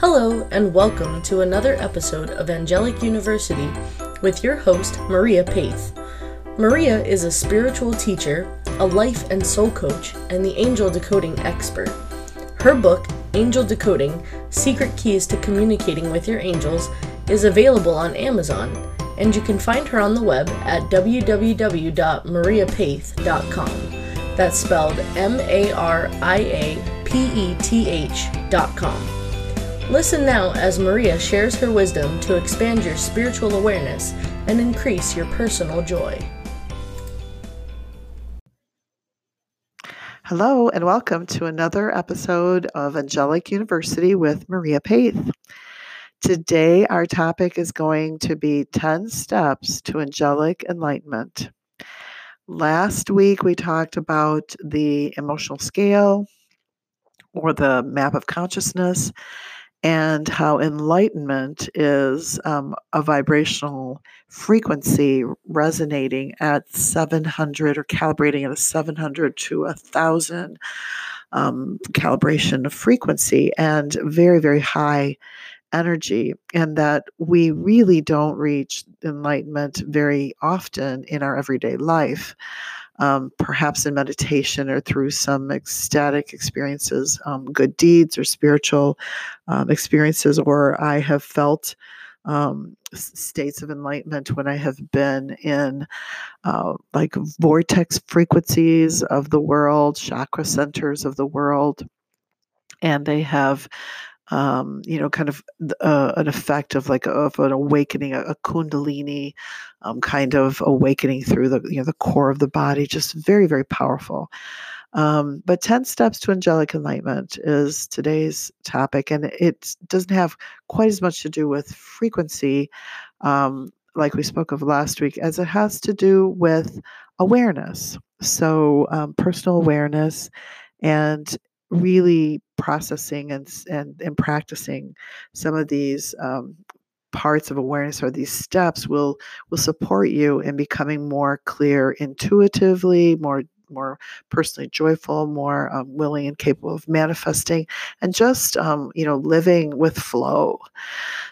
Hello, and welcome to another episode of Angelic University with your host, Maria Peth. Maria is a spiritual teacher, a life and soul coach, and the angel decoding expert. Her book, Angel Decoding Secret Keys to Communicating with Your Angels, is available on Amazon, and you can find her on the web at www.mariapeth.com. That's spelled M A R I A P E T H.com. Listen now as Maria shares her wisdom to expand your spiritual awareness and increase your personal joy. Hello, and welcome to another episode of Angelic University with Maria Peth. Today, our topic is going to be 10 steps to angelic enlightenment. Last week, we talked about the emotional scale or the map of consciousness and how enlightenment is um, a vibrational frequency resonating at 700 or calibrating at a 700 to a 1000 um, calibration frequency and very, very high energy, and that we really don't reach enlightenment very often in our everyday life um, perhaps in meditation or through some ecstatic experiences, um, good deeds or spiritual um, experiences, or I have felt um, states of enlightenment when I have been in uh, like vortex frequencies of the world, chakra centers of the world. And they have um, you know, kind of uh, an effect of like of an awakening, a, a kundalini um, kind of awakening through the you know the core of the body, just very very powerful. Um, but 10 steps to angelic enlightenment is today's topic, and it doesn't have quite as much to do with frequency, um, like we spoke of last week, as it has to do with awareness. So, um, personal awareness and really processing and and, and practicing some of these um, parts of awareness or these steps will will support you in becoming more clear intuitively more more personally joyful more um, willing and capable of manifesting and just um, you know living with flow.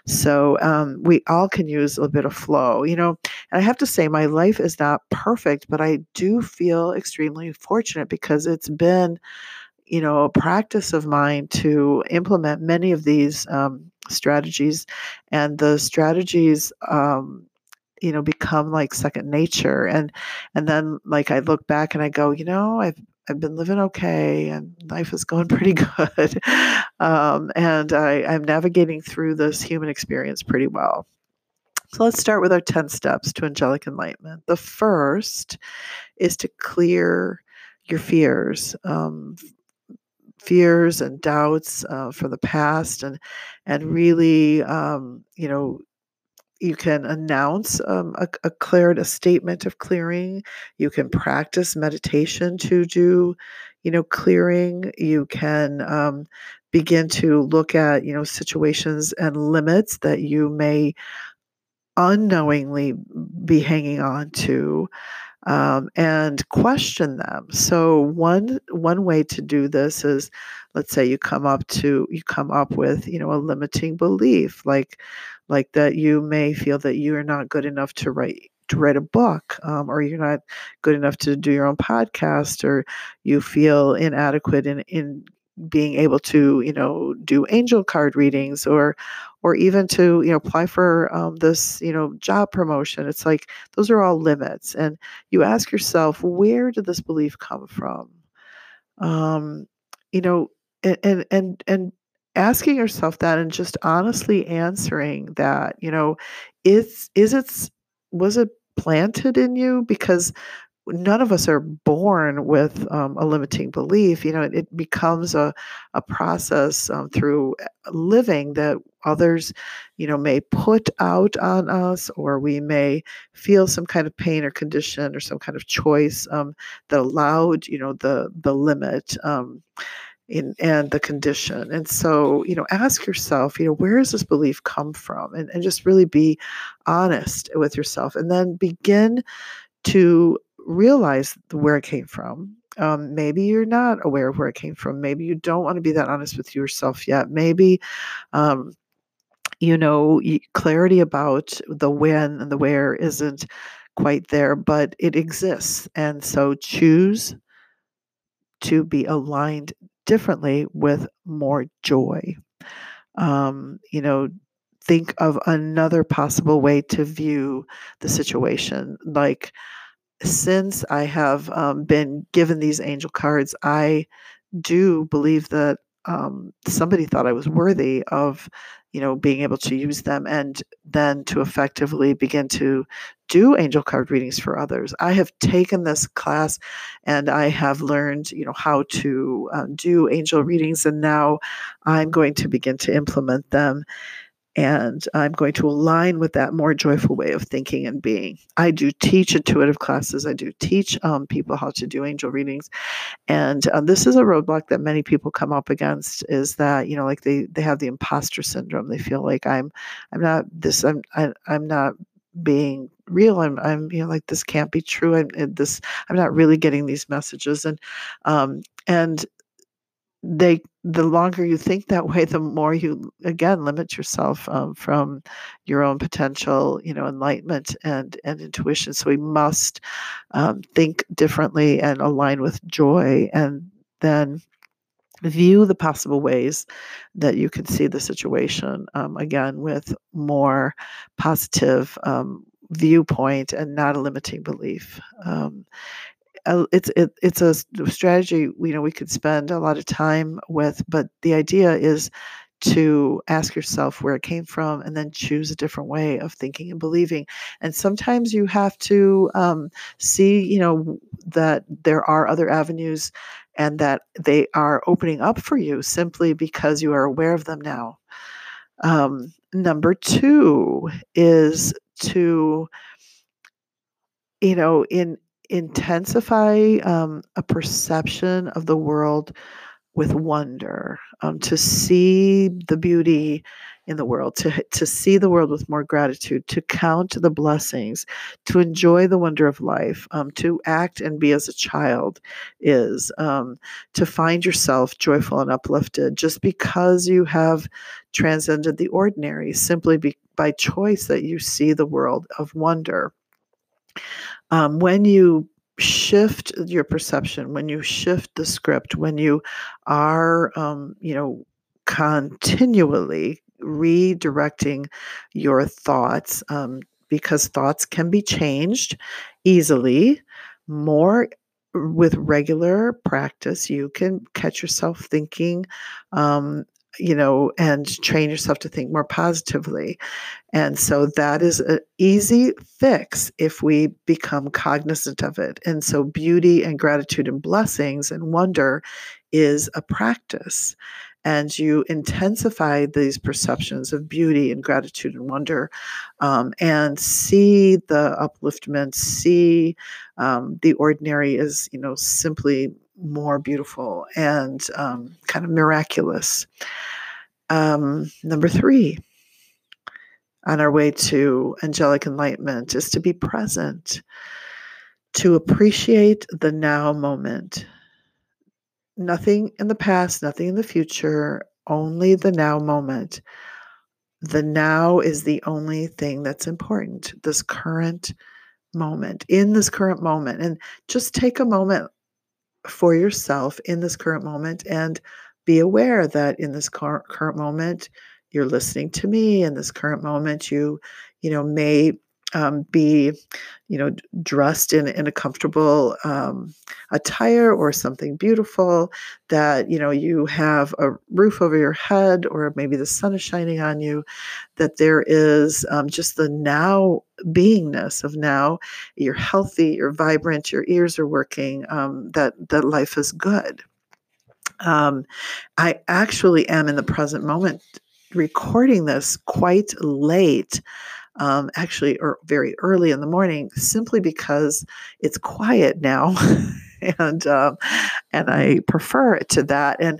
So um, we all can use a bit of flow you know and i have to say my life is not perfect but i do feel extremely fortunate because it's been you know a practice of mine to implement many of these um, strategies and the strategies um, you know become like second nature and and then like i look back and i go you know i've I've been living okay and life is going pretty good. Um, and I, I'm navigating through this human experience pretty well. So let's start with our 10 steps to angelic enlightenment. The first is to clear your fears. Um, fears and doubts uh, from the past and and really um, you know you can announce um, a, a cleared a statement of clearing. You can practice meditation to do you know clearing. You can um, begin to look at you know situations and limits that you may unknowingly be hanging on to um, and question them. So one one way to do this is, let's say you come up to you come up with you know a limiting belief like like that you may feel that you are not good enough to write to write a book um, or you're not good enough to do your own podcast or you feel inadequate in in being able to you know do angel card readings or or even to you know apply for um, this you know job promotion it's like those are all limits and you ask yourself where did this belief come from? Um, you know and and and, and asking yourself that and just honestly answering that you know is is it was it planted in you? Because none of us are born with um, a limiting belief. You know, it, it becomes a, a process um, through uh, living that others, you know, may put out on us, or we may feel some kind of pain or condition or some kind of choice um, that allowed, you know, the the limit. Um, in, and the condition. And so, you know, ask yourself, you know, where does this belief come from? And, and just really be honest with yourself. And then begin to realize where it came from Um, maybe you're not aware of where it came from. Maybe you don't want to be that honest with yourself yet. Maybe, um, you know, clarity about the when and the where isn't quite there, but it exists. And so choose to be aligned differently with more joy. Um, you know, think of another possible way to view the situation. Like, since I have um, been given these angel cards, I do believe that um, somebody thought I was worthy of, you know, being able to use them and then to effectively begin to do angel card readings for others. I have taken this class and I have learned, you know, how to uh, do angel readings, and now I'm going to begin to implement them and I'm going to align with that more joyful way of thinking and being. I do teach intuitive classes. I do teach um, people how to do angel readings, and uh, this is a roadblock that many people come up against. Is that you know like they they have the imposter syndrome. They feel like I'm I'm not this. I'm I, I'm not being real i'm i'm you know like this can't be true i'm this i'm not really getting these messages and um and they the longer you think that way the more you again limit yourself um, from your own potential you know enlightenment and and intuition. So we must um, think differently and align with joy and then view the possible ways that you can see the situation um, again with more positive um, viewpoint and not a limiting belief um, it's it, it's a strategy you know we could spend a lot of time with but the idea is to ask yourself where it came from and then choose a different way of thinking and believing. And sometimes you have to um, see you know that there are other avenues and that they are opening up for you simply because you are aware of them now. Um, number two is to you know in intensify um, a perception of the world with wonder, um, to see the beauty in the world, to, to see the world with more gratitude, to count the blessings, to enjoy the wonder of life, um, to act and be as a child is, um, to find yourself joyful and uplifted. Just because you have transcended the ordinary, simply be, by choice that you see the world of wonder um, when you shift your perception, when you shift the script, when you are, um, you know, continually redirecting your thoughts, um, because thoughts can be changed easily, more with regular practice, you can catch yourself thinking um, you know, and train yourself to think more positively. And so that is an easy fix if we become cognizant of it. And so beauty and gratitude and blessings and wonder is a practice. And you intensify these perceptions of beauty and gratitude and wonder um, and see the upliftment, see um, the ordinary as, you know, simply more beautiful and um, kind of miraculous. Um, number three, on our way to angelic enlightenment, is to be present, to appreciate the now moment. Nothing in the past, nothing in the future, only the now moment. The now is the only thing that's important, this current moment, in this current moment. And just take a moment for yourself in this current moment and be aware that in this current, moment you're listening to me in this current moment you you know may um, be you know dressed in, in a comfortable um, attire or something beautiful that you know you have a roof over your head or maybe the sun is shining on you that there is um, just the now beingness of now you're healthy you're vibrant your ears are working um, that that life is good. Um, i actually am in the present moment recording this quite late um, actually or very early in the morning simply because it's quiet now. And um, and I prefer it to that. And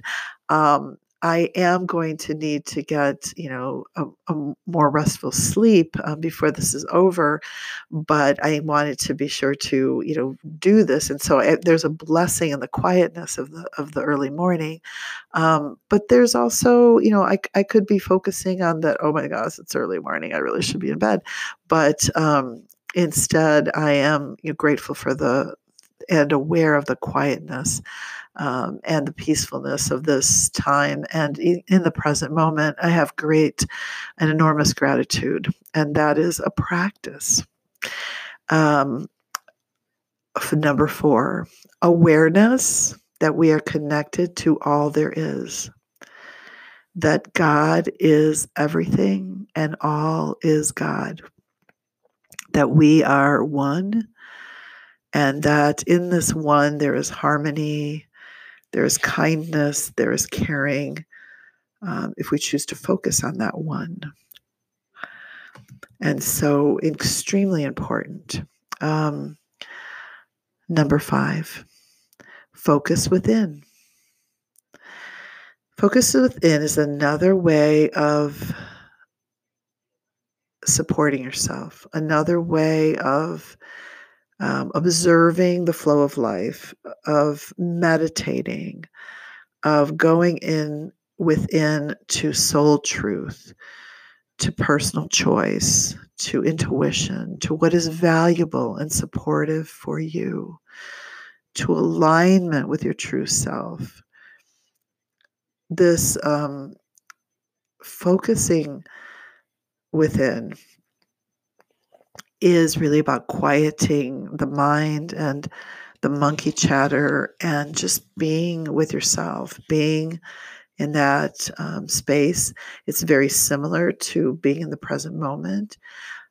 um, I am going to need to get, you know, a, a more restful sleep uh, before this is over, but I wanted to be sure to, you know, do this. And so I, there's a blessing in the quietness of the of the early morning, um, but there's also, you know, I I could be focusing on that. Oh my gosh, it's early morning. I really should be in bed, but um, instead, I am you know, grateful for the and aware of the quietness um, and the peacefulness of this time. And in the present moment, I have great and enormous gratitude. And that is a practice. Um, number four, awareness that we are connected to all there is, that God is everything and all is God, that we are one, and that in this one there is harmony, there is kindness, there is caring, um, if we choose to focus on that one. And so, extremely important. Um, number five, focus within. Focus within is another way of supporting yourself, another way of um, observing the flow of life, of meditating, of going in within to soul truth, to personal choice, to intuition, to what is valuable and supportive for you, to alignment with your true self. This um, focusing within is really about quieting the mind and the monkey chatter and just being with yourself, being in that um, space. It's very similar to being in the present moment,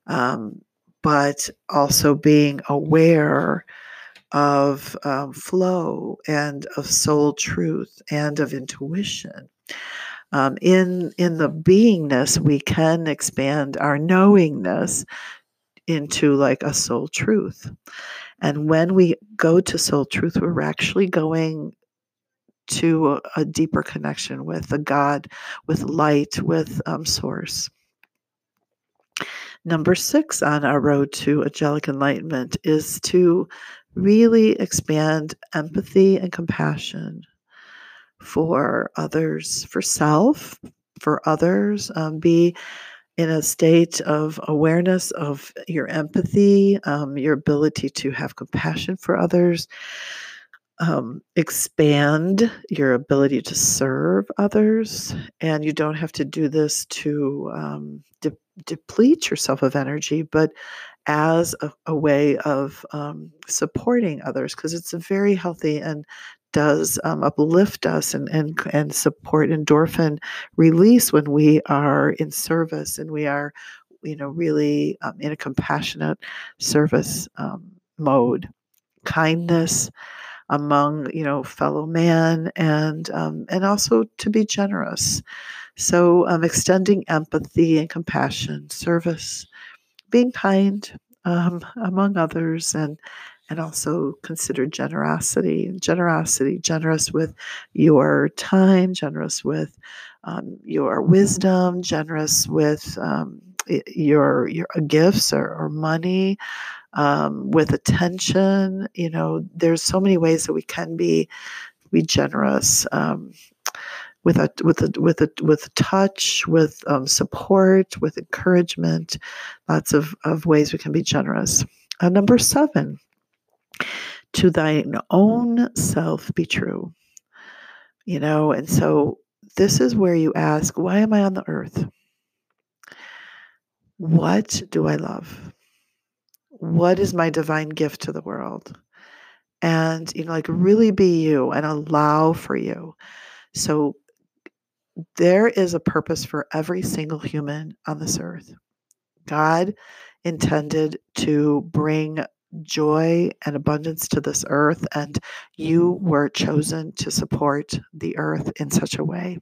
um, but also being aware of um, flow and of soul truth and of intuition. Um, in in the beingness, we can expand our knowingness into like a soul truth. And when we go to soul truth, we're actually going to a, a deeper connection with a God, with light, with um, source. Number six on our road to angelic enlightenment is to really expand empathy and compassion for others, for self, for others. Um, be in a state of awareness of your empathy, um, your ability to have compassion for others, um, expand your ability to serve others. And you don't have to do this to um, de- deplete yourself of energy, but as a, a way of um, supporting others, because it's a very healthy and does um, uplift us and, and and support endorphin release when we are in service and we are you know really um, in a compassionate service um, mode. Kindness among you know fellow man and um, and also to be generous. So um, extending empathy and compassion service being kind um, among others and and also consider generosity generosity generous with your time generous with um, your wisdom generous with um, your your gifts or, or money um, with attention you know there's so many ways that we can be be generous um, with a with a with a with touch, with um, support, with encouragement, lots of, of ways we can be generous. Uh, number seven, to thine own self be true. You know, and so this is where you ask, why am I on the earth? What do I love? What is my divine gift to the world? And, you know, like really be you and allow for you. So there is a purpose for every single human on this earth. God intended to bring joy and abundance to this earth, and you were chosen to support the earth in such a way.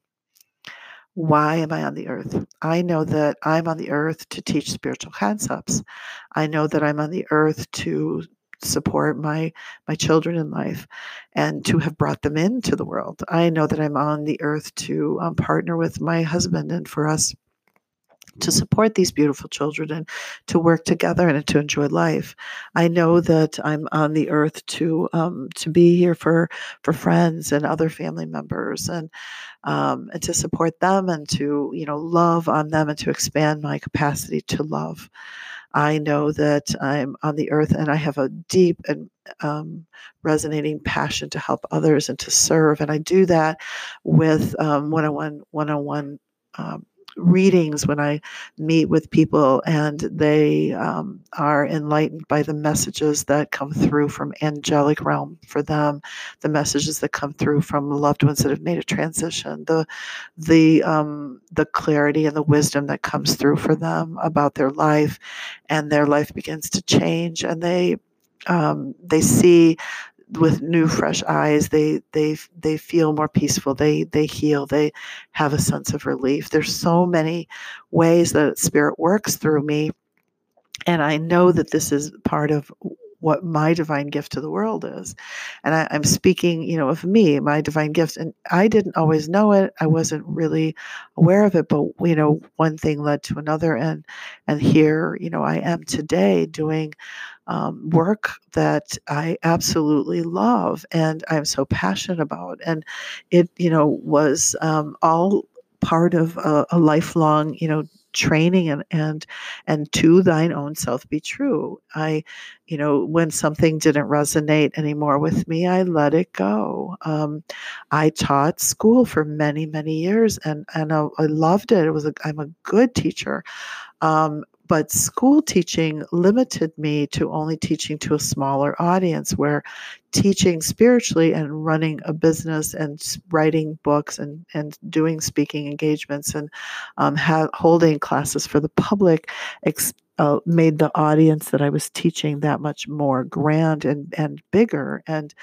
Why am I on the earth? I know that I'm on the earth to teach spiritual concepts. I know that I'm on the earth to support my my children in life and to have brought them into the world i know that i'm on the earth to um, partner with my husband and for us to support these beautiful children and to work together and to enjoy life. I know that I'm on the earth to um, to be here for for friends and other family members and um, and to support them and to you know love on them and to expand my capacity to love. I know that I'm on the earth and I have a deep and um, resonating passion to help others and to serve, and I do that with um, one-on-one one-on-one um, readings when I meet with people and they um, are enlightened by the messages that come through from angelic realm for them, the messages that come through from loved ones that have made a transition, the the um, the clarity and the wisdom that comes through for them about their life, and their life begins to change, and they um, they see with new fresh eyes they they they feel more peaceful they they heal they have a sense of relief. There's so many ways that spirit works through me and i know that this is part of what my divine gift to the world is. And I, am speaking you know of me my divine gift and i didn't always know it i wasn't really aware of it but you know one thing led to another and and here you know i am today doing um, work that I absolutely love and I'm so passionate about. And it, you know, was um, all part of a, a lifelong, you know, training and and and to thine own self be true. I you know when something didn't resonate anymore with me i let it go. Um, i taught school for many many years and and i, I loved it. It was a, i'm a good teacher. Um, but school teaching limited me to only teaching to a smaller audience where teaching spiritually and running a business and writing books and, and doing speaking engagements and um, ha- holding classes for the public ex- uh, made the audience that I was teaching that much more grand and, and bigger. And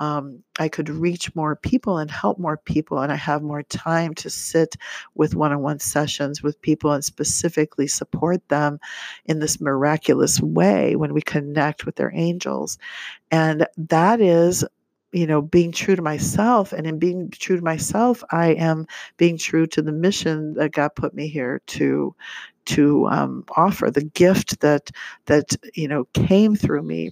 um, I could reach more people and help more people, and I have more time to sit with one on one sessions with people and specifically support them in this miraculous way when we connect with their angels. And that is you know being true to myself and in being true to myself i am being true to the mission that god put me here to to um, offer the gift that that you know came through me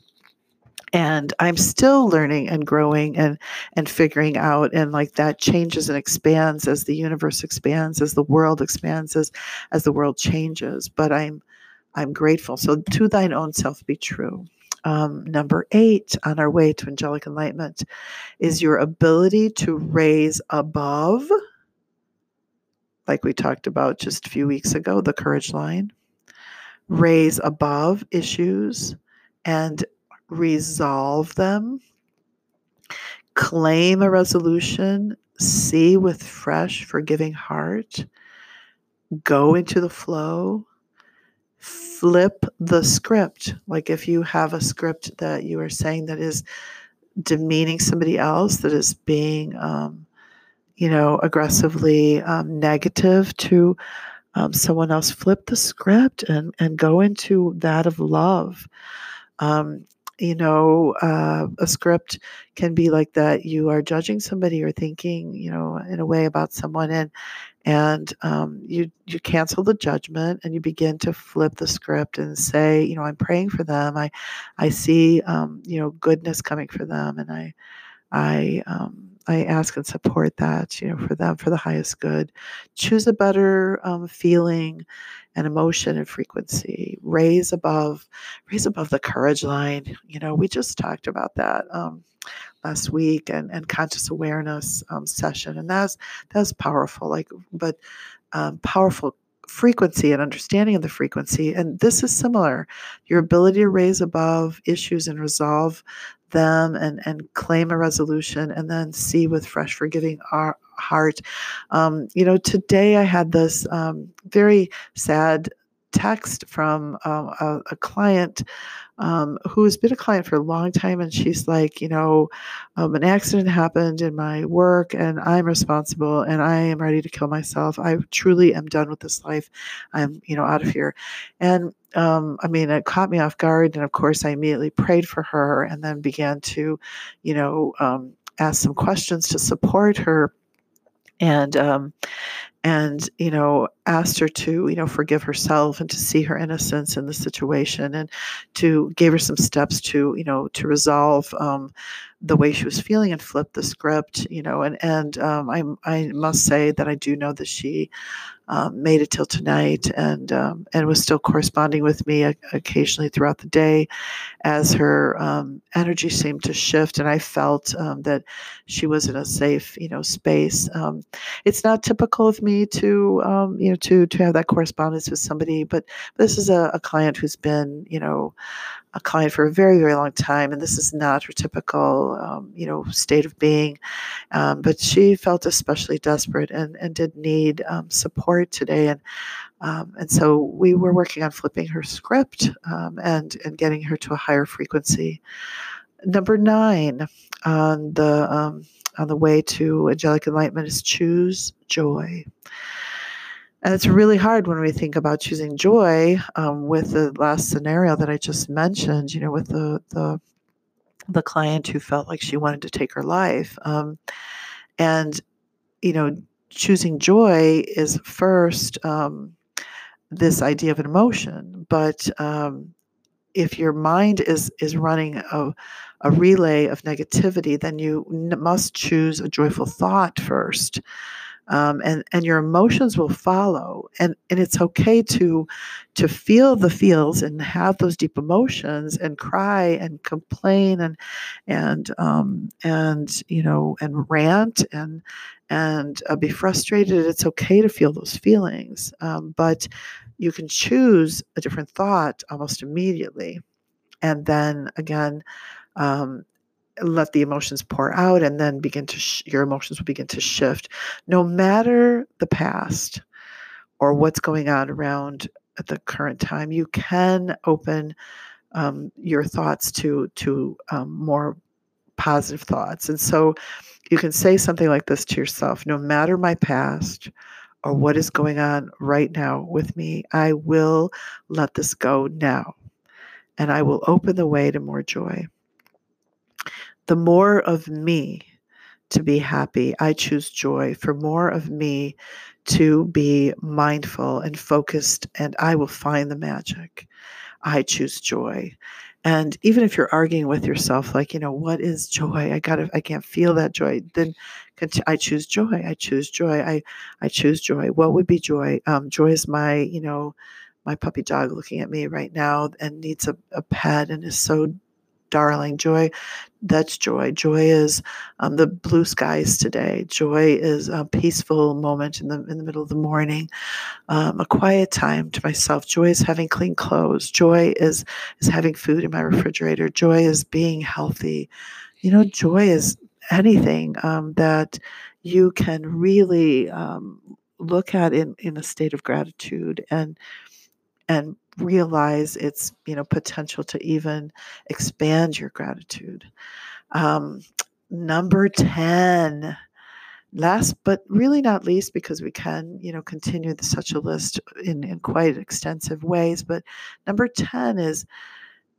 and i'm still learning and growing and and figuring out and like that changes and expands as the universe expands as the world expands as as the world changes but i'm i'm grateful. So to thine own self be true. Um, number eight on our way to angelic enlightenment is your ability to raise above like we talked about just a few weeks ago the courage line raise above issues and resolve them, claim a resolution, see with fresh, forgiving heart, go into the flow, flip the script. Like if you have a script that you are saying that is demeaning somebody else, that is being, um, you know, aggressively um, negative to um, someone else, flip the script and, and go into that of love. Um, you know, uh, a script can be like that. You are judging somebody or thinking, you know, in a way about someone, and and um, you you cancel the judgment and you begin to flip the script and say, you know, I'm praying for them. I I see, um, you know, goodness coming for them, and I I um, I ask and support that, you know, for them for the highest good. Choose a better um, feeling and emotion and frequency. Raise above, raise above the courage line. You know, we just talked about that um, last week and and conscious awareness um, session, and that's that's powerful. Like, but um, powerful frequency and understanding of the frequency. And this is similar. Your ability to raise above issues and resolve them and, and claim a resolution and then see with fresh forgiving our heart. Um, you know, today I had this um, very sad text from um, a, a, client um, who has been a client for a long time, and she's like, you know, um, an accident happened in my work, and I'm responsible, and I am ready to kill myself. I truly am done with this life. I'm, you know, out of here. And um, I mean, it caught me off guard, and of course, I immediately prayed for her, and then began to, you know, um, ask some questions to support her and um, and you know asked her to you know forgive herself and to see her innocence in the situation and to gave her some steps to you know to resolve um, the way she was feeling and flip the script you know and and um, I I must say that I do know that she um, made it till tonight and um, and was still corresponding with me occasionally throughout the day as her um, energy seemed to shift and I felt um, that she was in a safe you know space. Um, it's not typical of me to um, you know to to have that correspondence with somebody but this is a, a client who's been you know a client for a very very long time and this is not her typical um, you know state of being um, but she felt especially desperate and and did need um, support today and um, and so we were working on flipping her script um, and and getting her to a higher frequency. Number nine on the um, on the way to angelic enlightenment is choose joy and it's really hard when we think about choosing joy um, with the last scenario that I just mentioned, you know, with the, the, the client who felt like she wanted to take her life. Um, and, you know, choosing joy is first um, this idea of an emotion, but um, if your mind is is running a, a relay of negativity, then you n- must choose a joyful thought first. Um, and and your emotions will follow. And and it's okay to to feel the feels and have those deep emotions and cry and complain and and um, and you know and rant and and uh, be frustrated. It's okay to feel those feelings um, but you can choose a different thought almost immediately. And then again um, let the emotions pour out and then begin to sh- your emotions will begin to shift. No matter the past or what's going on around at the current time you can open um, your thoughts to to um, more positive thoughts. And so you can say something like this to yourself no matter my past or what is going on right now with me i will let this go now and i will open the way to more joy the more of me to be happy. I choose joy for more of me to be mindful and focused, and I will find the magic. I choose joy. And even if you're arguing with yourself, like, you know, what is joy? I gotta, I can't feel that joy. Then I choose joy. I choose joy. I, I choose joy. What would be joy? Um, joy is my, you know, my puppy dog looking at me right now and needs a, a pet and is so darling. Joy, that's joy. Joy is um, the blue skies today. Joy is a peaceful moment in the in the middle of the morning, um, a quiet time to myself. Joy is having clean clothes. Joy is is having food in my refrigerator. Joy is being healthy. You know, joy is anything um, that you can really um, look at in in a state of gratitude and and realize its you know potential to even expand your gratitude. Um, number 10 last but really not least because we can you know continue the, such a list in, in quite extensive ways but number 10 is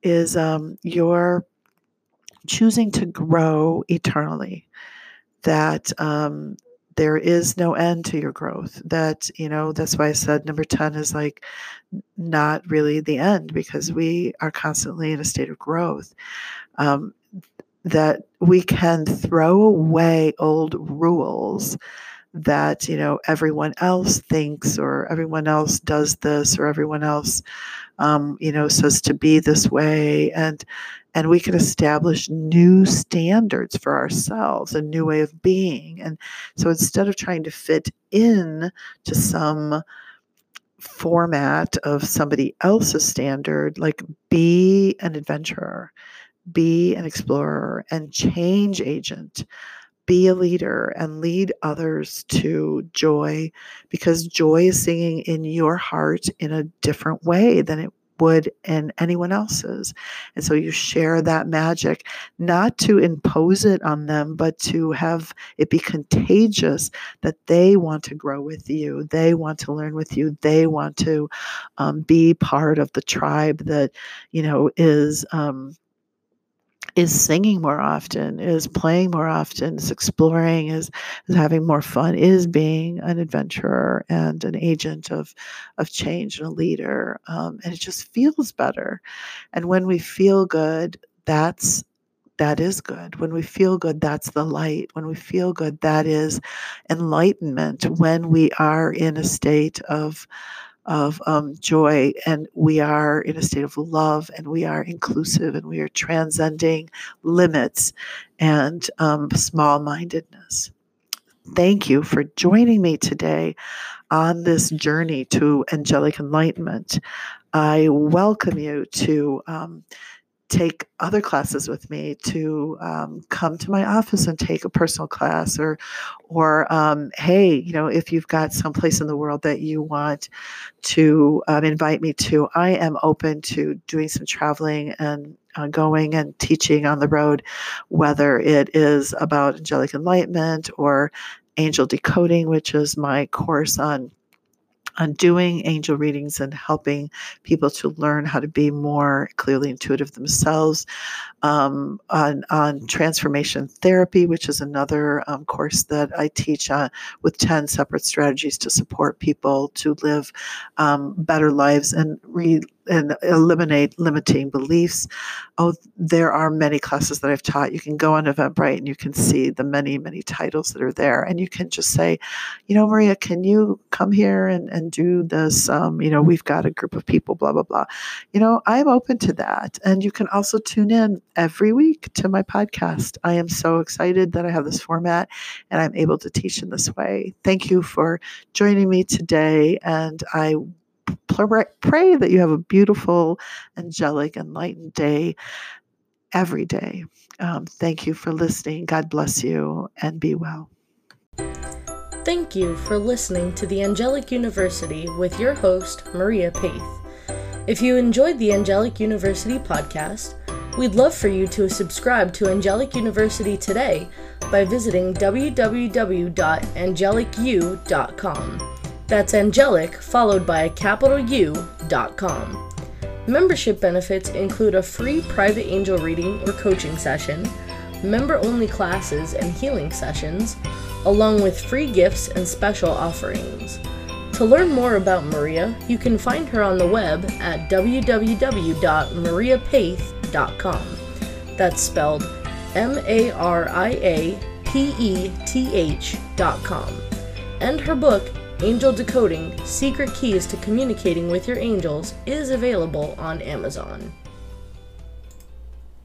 is um, your choosing to grow eternally. That um, there is no end to your growth. That you know that's why i said number 10 is like not really the end because we are constantly in a state of growth. Um, that we can throw away old rules that you know everyone else thinks or everyone else does this or everyone else um, you know says to be this way. And and we can establish new standards for ourselves a new way of being. And so instead of trying to fit in to some format of somebody else's standard like be an adventurer be an explorer and change agent be a leader and lead others to joy because joy is singing in your heart in a different way than it would in anyone else's. And so you share that magic, not to impose it on them, but to have it be contagious that they want to grow with you. They want to learn with you. They want to um, be part of the tribe that, you know, is. Um, is singing more often, is playing more often, is exploring, is, is having more fun, is being an adventurer and an agent of, of change and a leader. Um, and it just feels better. And when we feel good, that's that is good. When we feel good, that's the light. When we feel good, that is enlightenment. When we are in a state of of um, joy, and we are in a state of love, and we are inclusive, and we are transcending limits and um, small mindedness. Thank you for joining me today on this journey to angelic enlightenment. I welcome you to um, take other classes with me to um, come to my office and take a personal class or or um, hey you know if you've got some place in the world that you want to um, invite me to i am open to doing some traveling and uh, going and teaching on the road whether it is about angelic enlightenment or angel decoding which is my course on on doing angel readings and helping people to learn how to be more clearly intuitive themselves, um, on, on transformation therapy, which is another um, course that I teach on with 10 separate strategies to support people to live um, better lives and re and eliminate limiting beliefs. Oh, there are many classes that I've taught. You can go on Eventbrite and you can see the many, many titles that are there. And you can just say, you know, Maria, can you come here and, and do this? Um, you know, we've got a group of people, blah, blah, blah. You know, I'm open to that. And you can also tune in every week to my podcast. I am so excited that I have this format and I'm able to teach in this way. Thank you for joining me today. And I pray that you have a beautiful, angelic, enlightened day every day. Um, thank you for listening. God bless you and be well. Thank you for listening to the Angelic University with your host, Maria Peth. If you enjoyed the Angelic University podcast, we'd love for you to subscribe to Angelic University today by visiting www.angelicu.com. That's angelic followed by a capital U dot com. Membership benefits include a free private angel reading or coaching session, member only classes and healing sessions, along with free gifts and special offerings. To learn more about Maria, you can find her on the web at www.mariapeth.com. That's spelled M A R I A P E T H.com. And her book, Angel Decoding Secret Keys to Communicating with Your Angels is available on Amazon.